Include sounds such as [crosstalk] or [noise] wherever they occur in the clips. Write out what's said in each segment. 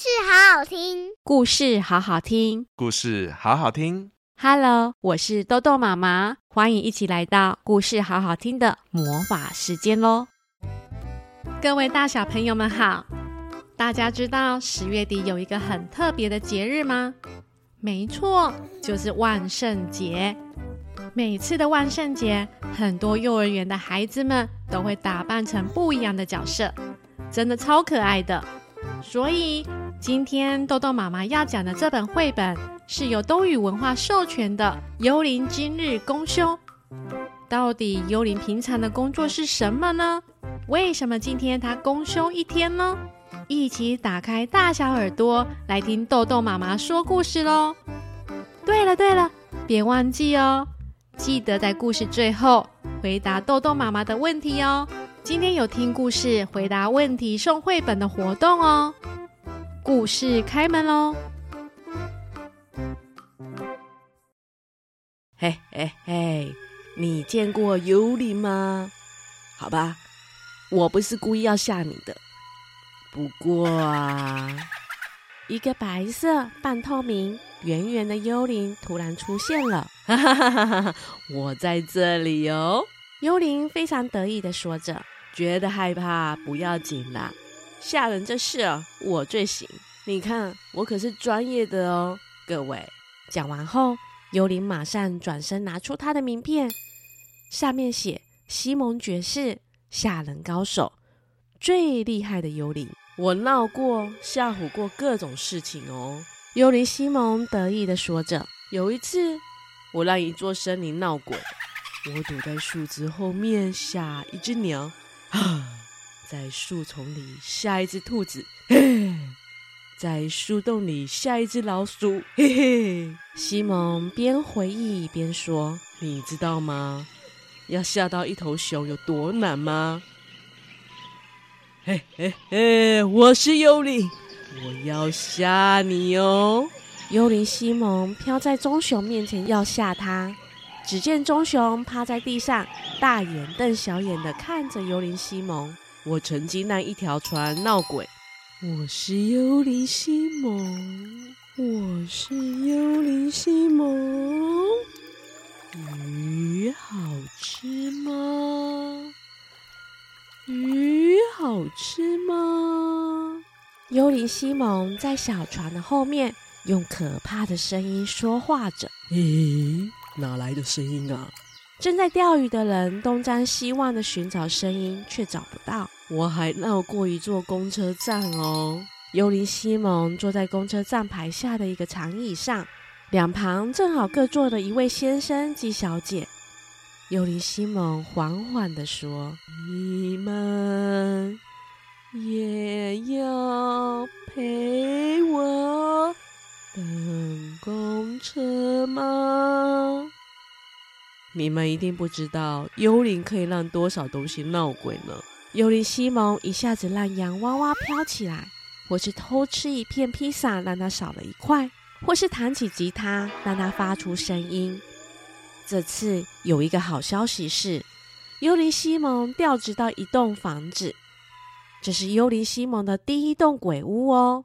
事好好听，故事好好听，故事好好听。Hello，我是豆豆妈妈，欢迎一起来到故事好好听的魔法时间喽！各位大小朋友们好，大家知道十月底有一个很特别的节日吗？没错，就是万圣节。每次的万圣节，很多幼儿园的孩子们都会打扮成不一样的角色，真的超可爱的。所以今天豆豆妈妈要讲的这本绘本是由东雨文化授权的《幽灵今日公休》。到底幽灵平常的工作是什么呢？为什么今天她公休一天呢？一起打开大小耳朵来听豆豆妈妈说故事喽！对了对了，别忘记哦，记得在故事最后回答豆豆妈妈的问题哦。今天有听故事回答问题送绘本的活动哦，故事开门喽！嘿嘿嘿，你见过幽灵吗？好吧，我不是故意要吓你的。不过啊，一个白色半透明圆圆的幽灵突然出现了，哈哈哈哈哈！我在这里哦。幽灵非常得意的说着。觉得害怕不要紧啦，吓人这事，我最行。你看，我可是专业的哦，各位。讲完后，幽灵马上转身拿出他的名片，上面写“西蒙爵士，吓人高手，最厉害的幽灵”。我闹过、吓唬过各种事情哦。幽灵西蒙得意的说着。有一次，我让一座森林闹鬼，我躲在树枝后面吓一只鸟。啊，[laughs] 在树丛里吓一只兔子，[laughs] 在树洞里吓一只老鼠，嘿嘿。西蒙边回忆边说：“你知道吗？要吓到一头熊有多难吗？” [laughs] 嘿嘿嘿，我是幽灵，我要吓你哦。幽灵西蒙飘在棕熊面前要吓他。只见棕熊趴在地上，大眼瞪小眼的看着幽灵西蒙。我曾经让一条船闹鬼。我是幽灵西蒙，我是幽灵西蒙。鱼好吃吗？鱼好吃吗？幽灵西蒙在小船的后面，用可怕的声音说话着。咦？哪来的声音啊？正在钓鱼的人东张西望的寻找声音，却找不到。我还闹过一座公车站哦。幽灵西蒙坐在公车站牌下的一个长椅上，两旁正好各坐了一位先生及小姐。幽灵西蒙缓缓地说：“你们也要陪我？”等公车吗？你们一定不知道，幽灵可以让多少东西闹鬼呢？幽灵西蒙一下子让洋娃娃飘起来，或是偷吃一片披萨让它少了一块，或是弹起吉他让它发出声音。这次有一个好消息是，幽灵西蒙调职到一栋房子，这是幽灵西蒙的第一栋鬼屋哦。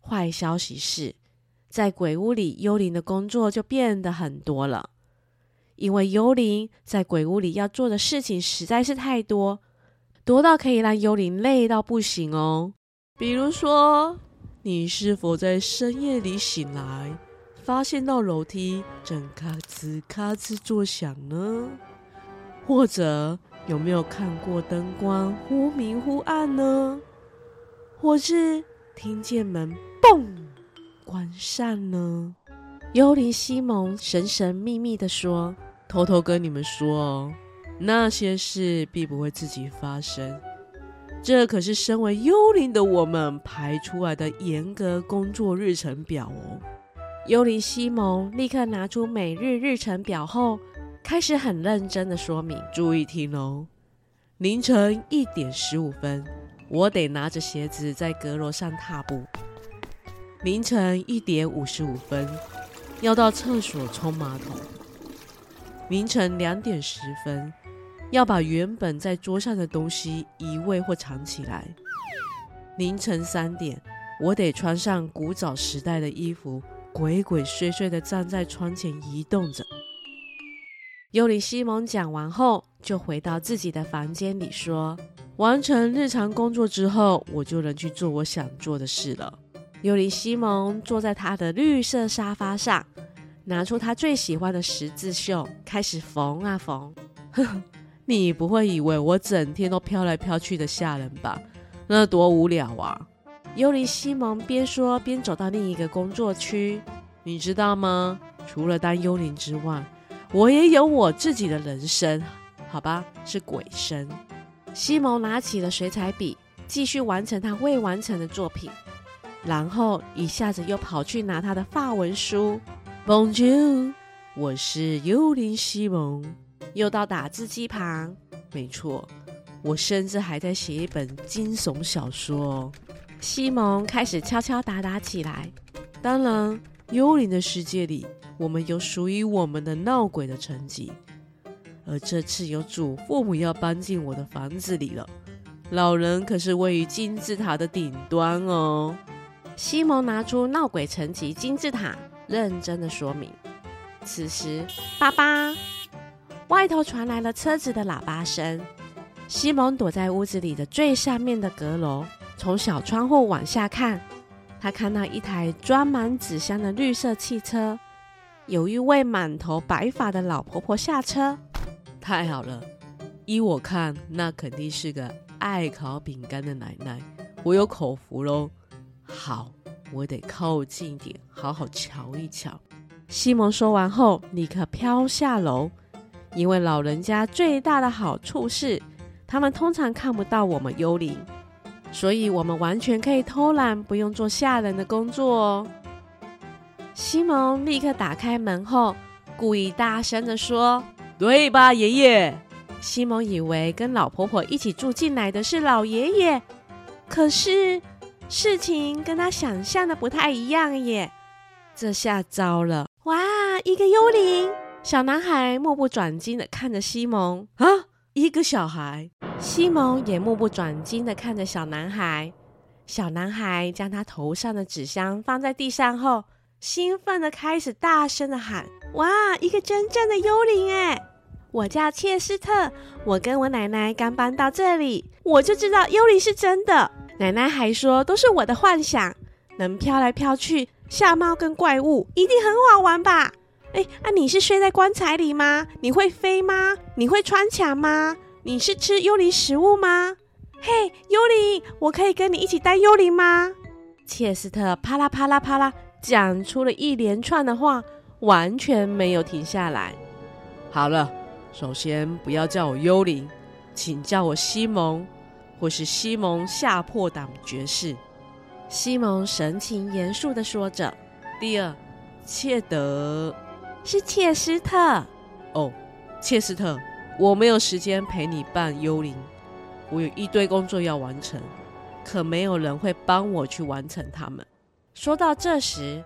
坏消息是。在鬼屋里，幽灵的工作就变得很多了，因为幽灵在鬼屋里要做的事情实在是太多，多到可以让幽灵累到不行哦。比如说，你是否在深夜里醒来，发现到楼梯正咔吱咔吱作响呢？或者有没有看过灯光忽明忽暗呢？或是听见门嘣？关上呢？幽灵西蒙神神秘秘的说：“偷偷跟你们说哦，那些事必不会自己发生。这可是身为幽灵的我们排出来的严格工作日程表哦。”幽灵西蒙立刻拿出每日日程表后，开始很认真的说明：“注意听哦，凌晨一点十五分，我得拿着鞋子在阁楼上踏步。”凌晨一点五十五分，要到厕所冲马桶。凌晨两点十分，要把原本在桌上的东西移位或藏起来。凌晨三点，我得穿上古早时代的衣服，鬼鬼祟祟地站在窗前移动着。幽灵西蒙讲完后，就回到自己的房间里说：“完成日常工作之后，我就能去做我想做的事了。”幽灵西蒙坐在他的绿色沙发上，拿出他最喜欢的十字绣，开始缝啊缝。呵呵，你不会以为我整天都飘来飘去的吓人吧？那多无聊啊！幽灵西蒙边说边走到另一个工作区。你知道吗？除了当幽灵之外，我也有我自己的人生，好吧？是鬼生。西蒙拿起了水彩笔，继续完成他未完成的作品。然后一下子又跑去拿他的法文书。Bonjour，我是幽灵西蒙。又到打字机旁。没错，我甚至还在写一本惊悚小说。西蒙开始敲敲打打起来。当然，幽灵的世界里，我们有属于我们的闹鬼的成绩。而这次有祖父母要搬进我的房子里了。老人可是位于金字塔的顶端哦。西蒙拿出闹鬼层级金字塔，认真的说明。此时，爸爸，外头传来了车子的喇叭声。西蒙躲在屋子里的最上面的阁楼，从小窗户往下看，他看到一台装满纸箱的绿色汽车，有一位满头白发的老婆婆下车。太好了，依我看，那肯定是个爱烤饼干的奶奶，我有口福喽。好，我得靠近点，好好瞧一瞧。西蒙说完后，立刻飘下楼。因为老人家最大的好处是，他们通常看不到我们幽灵，所以我们完全可以偷懒，不用做吓人的工作哦。西蒙立刻打开门后，故意大声地说：“对吧，爷爷？”西蒙以为跟老婆婆一起住进来的是老爷爷，可是。事情跟他想象的不太一样耶，这下糟了！哇，一个幽灵！小男孩目不转睛的看着西蒙啊，一个小孩。西蒙也目不转睛的看着小男孩。小男孩将他头上的纸箱放在地上后，兴奋的开始大声的喊：“哇，一个真正的幽灵哎！我叫切斯特，我跟我奶奶刚搬到这里，我就知道幽灵是真的。”奶奶还说都是我的幻想，能飘来飘去吓猫跟怪物，一定很好玩吧？哎，啊，你是睡在棺材里吗？你会飞吗？你会穿墙吗？你是吃幽灵食物吗？嘿，幽灵，我可以跟你一起当幽灵吗？切斯特啪啦啪啦啪啦讲出了一连串的话，完全没有停下来。好了，首先不要叫我幽灵，请叫我西蒙。或是西蒙夏破挡爵士，西蒙神情严肃的说着。第二，切德是切斯特。哦，切斯特，我没有时间陪你扮幽灵，我有一堆工作要完成，可没有人会帮我去完成他们。说到这时，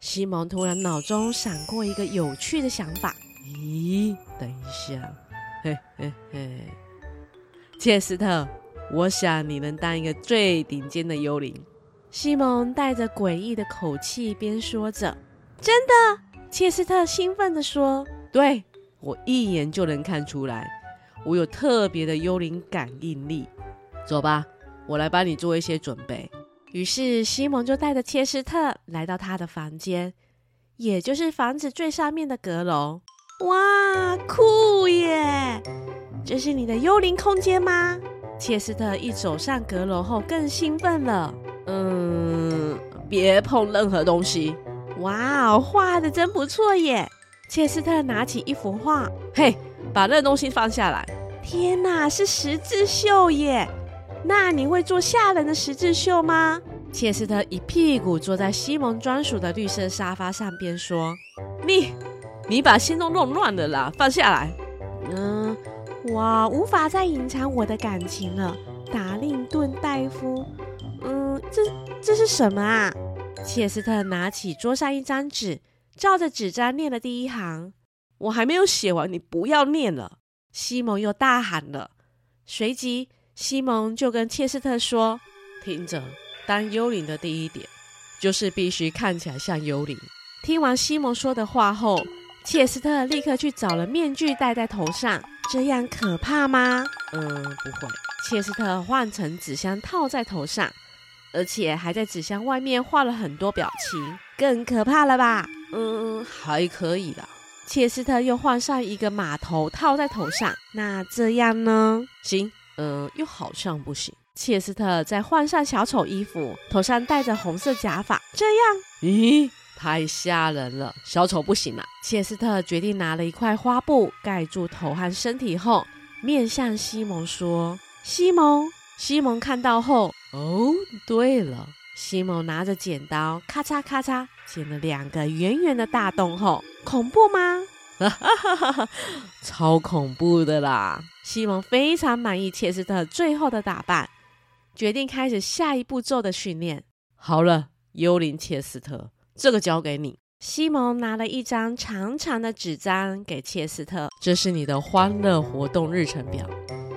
西蒙突然脑中闪过一个有趣的想法。咦，等一下，嘿嘿嘿，切斯特。我想你能当一个最顶尖的幽灵。西蒙带着诡异的口气边说着：“真的？”切斯特兴奋地说：“对，我一眼就能看出来，我有特别的幽灵感应力。走吧，我来帮你做一些准备。”于是西蒙就带着切斯特来到他的房间，也就是房子最上面的阁楼。哇，酷耶！这是你的幽灵空间吗？切斯特一走上阁楼后，更兴奋了。嗯，别碰任何东西。哇哦，画的真不错耶！切斯特拿起一幅画，嘿，把那东西放下来。天哪，是十字绣耶！那你会做吓人的十字绣吗？切斯特一屁股坐在西蒙专属的绿色沙发上边说：“你，你把心都弄乱了啦，放下来。”嗯。我无法再隐藏我的感情了，达令顿戴夫。嗯，这这是什么啊？切斯特拿起桌上一张纸，照着纸张念了第一行。我还没有写完，你不要念了！西蒙又大喊了。随即，西蒙就跟切斯特说：“听着，当幽灵的第一点，就是必须看起来像幽灵。听完西蒙说的话后，切斯特立刻去找了面具戴在头上。这样可怕吗？嗯，不会。切斯特换成纸箱套在头上，而且还在纸箱外面画了很多表情，更可怕了吧？嗯，还可以啦。切斯特又换上一个马头套在头上，那这样呢？行，嗯，又好像不行。切斯特再换上小丑衣服，头上戴着红色假发，这样？咦，太吓人了，小丑不行了。切斯特决定拿了一块花布盖住头和身体后，面向西蒙说。西蒙，西蒙看到后，哦，对了，西蒙拿着剪刀，咔嚓咔嚓剪了两个圆圆的大洞后，恐怖吗？[laughs] 超恐怖的啦！西蒙非常满意切斯特最后的打扮，决定开始下一步骤的训练。好了，幽灵切斯特，这个交给你。西蒙拿了一张长长的纸张给切斯特，这是你的欢乐活动日程表。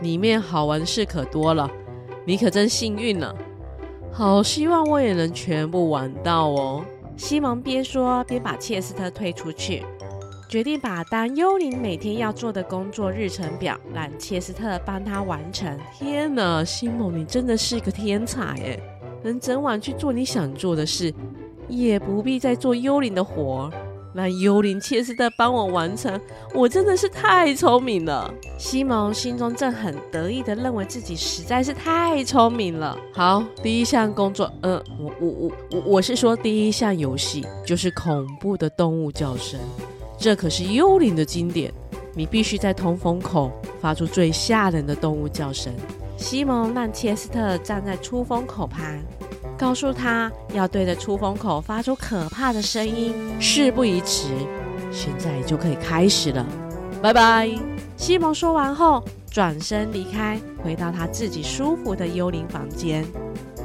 里面好玩事可多了，你可真幸运呢！好希望我也能全部玩到哦。西蒙边说边把切斯特推出去，决定把当幽灵每天要做的工作日程表让切斯特帮他完成。天哪，西蒙，你真的是个天才耶！能整晚去做你想做的事，也不必再做幽灵的活。让幽灵切斯特帮我完成，我真的是太聪明了。西蒙心中正很得意地认为自己实在是太聪明了。好，第一项工作，呃，我我我我我是说第一项游戏就是恐怖的动物叫声，这可是幽灵的经典，你必须在通风口发出最吓人的动物叫声。西蒙让切斯特站在出风口旁。告诉他要对着出风口发出可怕的声音。事不宜迟，现在就可以开始了。拜拜。西蒙说完后，转身离开，回到他自己舒服的幽灵房间。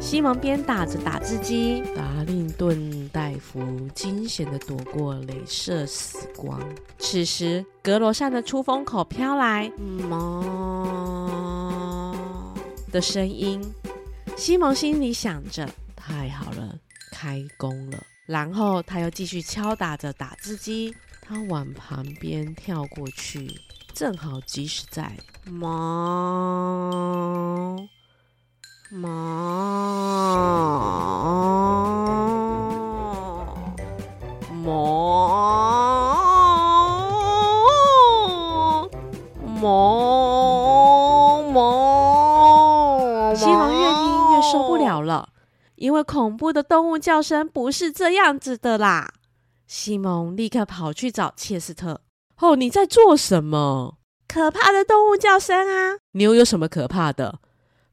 西蒙边打着打字机，达令顿戴夫惊险地躲过镭射死光。此时，阁楼上的出风口飘来“哞”的声音。西蒙心里想着。太好了，开工了。然后他又继续敲打着打字机，他往旁边跳过去，正好即使在猫猫猫恐怖的动物叫声不是这样子的啦！西蒙立刻跑去找切斯特。哦，你在做什么？可怕的动物叫声啊！牛有什么可怕的？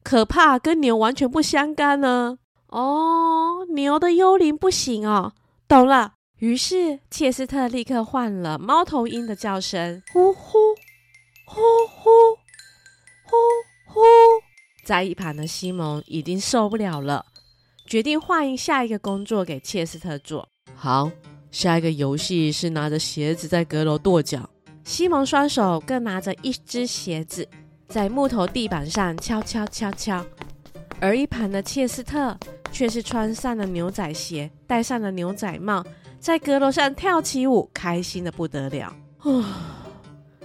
可怕跟牛完全不相干呢。哦，牛的幽灵不行哦。懂了。于是切斯特立刻换了猫头鹰的叫声，呼呼呼呼呼呼。在一旁的西蒙已经受不了了。决定换一下一个工作给切斯特做。好，下一个游戏是拿着鞋子在阁楼跺脚。西蒙双手各拿着一只鞋子，在木头地板上敲敲敲敲。而一旁的切斯特却是穿上了牛仔鞋，戴上了牛仔帽，在阁楼上跳起舞，开心的不得了。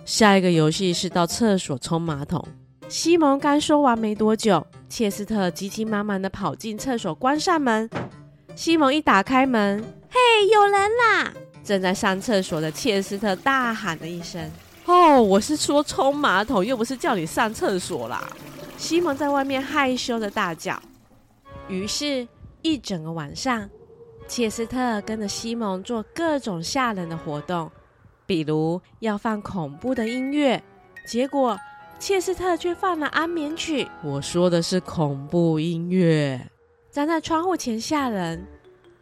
下一个游戏是到厕所冲马桶。西蒙刚说完没多久，切斯特急急忙忙地跑进厕所，关上门。西蒙一打开门，嘿，有人啦！正在上厕所的切斯特大喊了一声：“哦，我是说冲马桶，又不是叫你上厕所啦！”西蒙在外面害羞的大叫。于是，一整个晚上，切斯特跟着西蒙做各种吓人的活动，比如要放恐怖的音乐，结果。切斯特却放了安眠曲。我说的是恐怖音乐。站在窗户前吓人。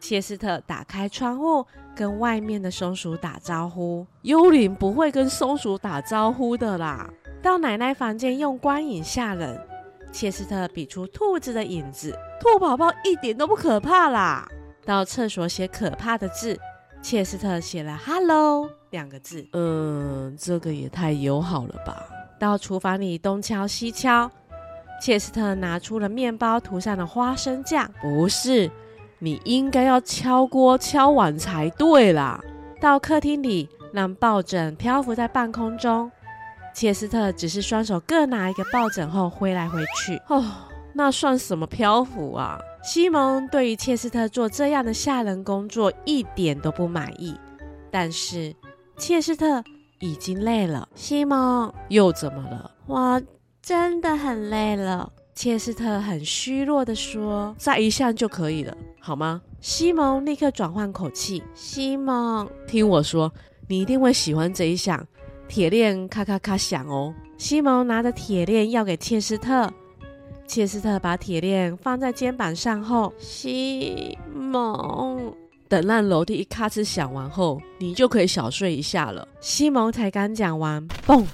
切斯特打开窗户，跟外面的松鼠打招呼。幽灵不会跟松鼠打招呼的啦。到奶奶房间用光影吓人。切斯特比出兔子的影子。兔宝宝一点都不可怕啦。到厕所写可怕的字。切斯特写了 “hello” 两个字。嗯，这个也太友好了吧。到厨房里东敲西敲，切斯特拿出了面包涂上的花生酱。不是，你应该要敲锅敲碗才对啦。到客厅里，让抱枕漂浮在半空中。切斯特只是双手各拿一个抱枕后挥来挥去。哦，那算什么漂浮啊？西蒙对于切斯特做这样的下人工作一点都不满意。但是切斯特已经累了。西蒙又怎么了？我真的很累了。切斯特很虚弱地说：“再一项就可以了，好吗？”西蒙立刻转换口气：“西蒙，听我说，你一定会喜欢这一项。”铁链咔咔咔响哦！西蒙拿着铁链要给切斯特，切斯特把铁链放在肩膀上后，西蒙等让楼梯一咔哧响完后，你就可以小睡一下了。西蒙才刚讲完，嘣！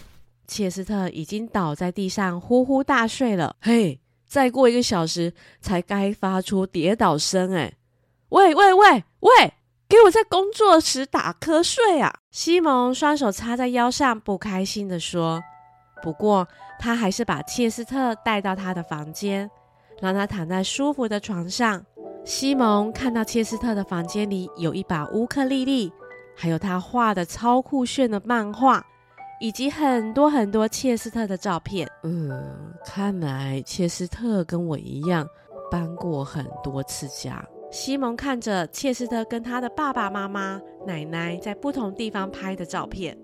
切斯特已经倒在地上呼呼大睡了。嘿，再过一个小时才该发出跌倒声哎！喂喂喂喂！给我在工作时打瞌睡啊！西蒙双手插在腰上，不开心地说。不过他还是把切斯特带到他的房间，让他躺在舒服的床上。西蒙看到切斯特的房间里有一把乌克丽丽，还有他画的超酷炫的漫画，以及很多很多切斯特的照片。嗯，看来切斯特跟我一样搬过很多次家。西蒙看着切斯特跟他的爸爸妈妈、奶奶在不同地方拍的照片，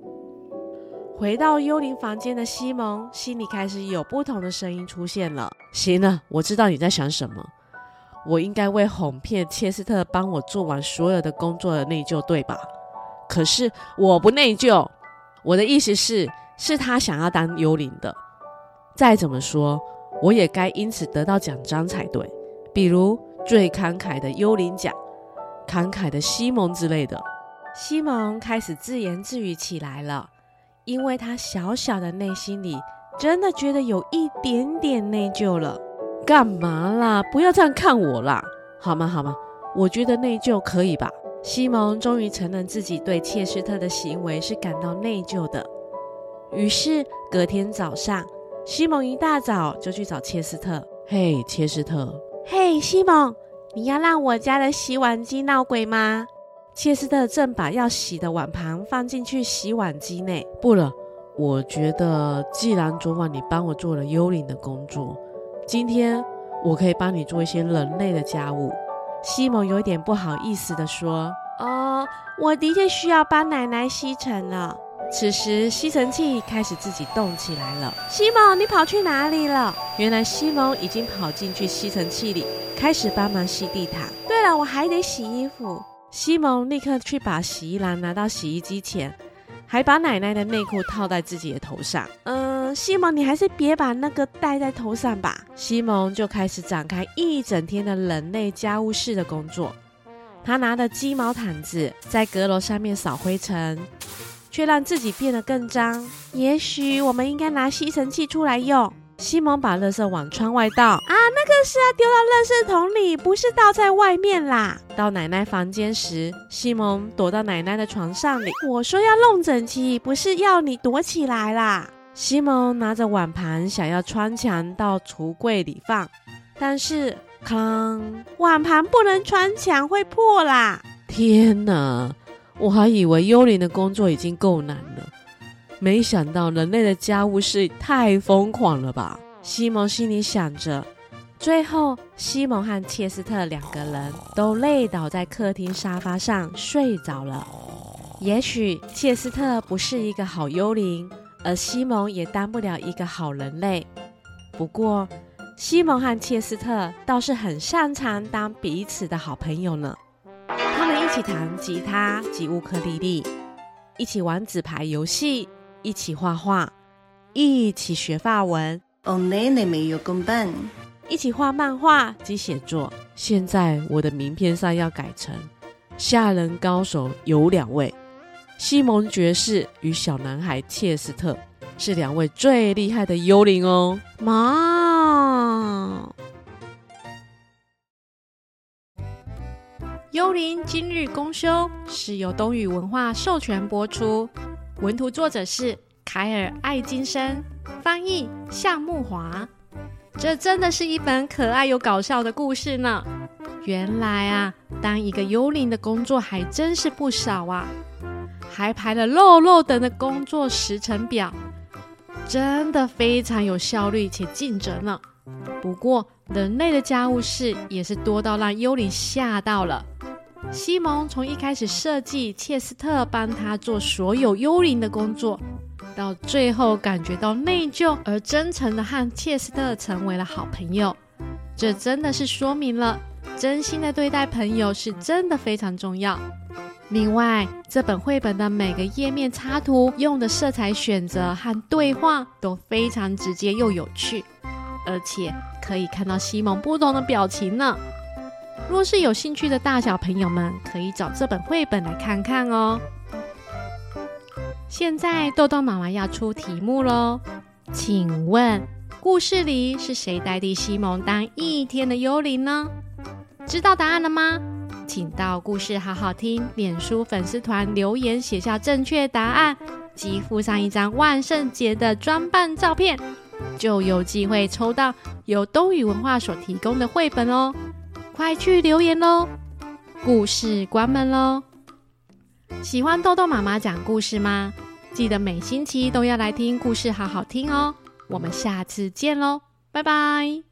回到幽灵房间的西蒙心里开始有不同的声音出现了。行了，我知道你在想什么。我应该为哄骗切斯特帮我做完所有的工作的内疚，对吧？可是我不内疚，我的意思是，是他想要当幽灵的。再怎么说，我也该因此得到奖章才对，比如。最慷慨的幽灵奖，慷慨的西蒙之类的。西蒙开始自言自语起来了，因为他小小的内心里真的觉得有一点点内疚了。干嘛啦？不要这样看我啦，好吗？好吗？我觉得内疚可以吧。西蒙终于承认自己对切斯特的行为是感到内疚的。于是隔天早上，西蒙一大早就去找切斯特。嘿，切斯特。嘿，西蒙，你要让我家的洗碗机闹鬼吗？切斯特正把要洗的碗盘放进去洗碗机内。不了，我觉得既然昨晚你帮我做了幽灵的工作，今天我可以帮你做一些人类的家务。西蒙有点不好意思地说：“哦，我的确需要帮奶奶吸尘了。”此时，吸尘器开始自己动起来了。西蒙，你跑去哪里了？原来西蒙已经跑进去吸尘器里，开始帮忙吸地毯。对了，我还得洗衣服。西蒙立刻去把洗衣篮拿到洗衣机前，还把奶奶的内裤套在自己的头上。嗯，西蒙，你还是别把那个戴在头上吧。西蒙就开始展开一整天的人类家务事的工作。他拿着鸡毛毯子在阁楼上面扫灰尘。却让自己变得更脏。也许我们应该拿吸尘器出来用。西蒙把垃圾往窗外倒。啊，那个是要丢到垃圾桶里，不是倒在外面啦。到奶奶房间时，西蒙躲到奶奶的床上里。我说要弄整齐，不是要你躲起来啦。西蒙拿着碗盘想要穿墙到橱柜里放，但是，哐，碗盘不能穿墙，会破啦。天哪！我还以为幽灵的工作已经够难了，没想到人类的家务事太疯狂了吧？西蒙心里想着。最后，西蒙和切斯特两个人都累倒在客厅沙发上睡着了。也许切斯特不是一个好幽灵，而西蒙也当不了一个好人类。不过，西蒙和切斯特倒是很擅长当彼此的好朋友呢。他们一起弹吉他及乌克丽丽，一起玩纸牌游戏，一起画画，一起学法文。哦，奶奶没有公办，一起画漫画及写作。现在我的名片上要改成吓人高手有两位，西蒙爵士与小男孩切斯特是两位最厉害的幽灵哦。妈。幽灵今日公休是由东宇文化授权播出，文图作者是凯尔·艾金森，翻译项目华。这真的是一本可爱又搞笑的故事呢。原来啊，当一个幽灵的工作还真是不少啊，还排了漏漏等的工作时程表，真的非常有效率且尽责呢。不过，人类的家务事也是多到让幽灵吓到了。西蒙从一开始设计切斯特帮他做所有幽灵的工作。到最后感觉到内疚，而真诚的和切斯特成为了好朋友，这真的是说明了真心的对待朋友是真的非常重要。另外，这本绘本的每个页面插图用的色彩选择和对话都非常直接又有趣，而且可以看到西蒙不同的表情呢。若是有兴趣的大小朋友们，可以找这本绘本来看看哦。现在豆豆妈妈要出题目喽，请问故事里是谁代替西蒙当一天的幽灵呢？知道答案了吗？请到故事好好听脸书粉丝团留言写下正确答案，及附上一张万圣节的装扮照片，就有机会抽到由东雨文化所提供的绘本哦！快去留言喽！故事关门喽！喜欢豆豆妈妈讲故事吗？记得每星期都要来听故事，好好听哦。我们下次见喽，拜拜。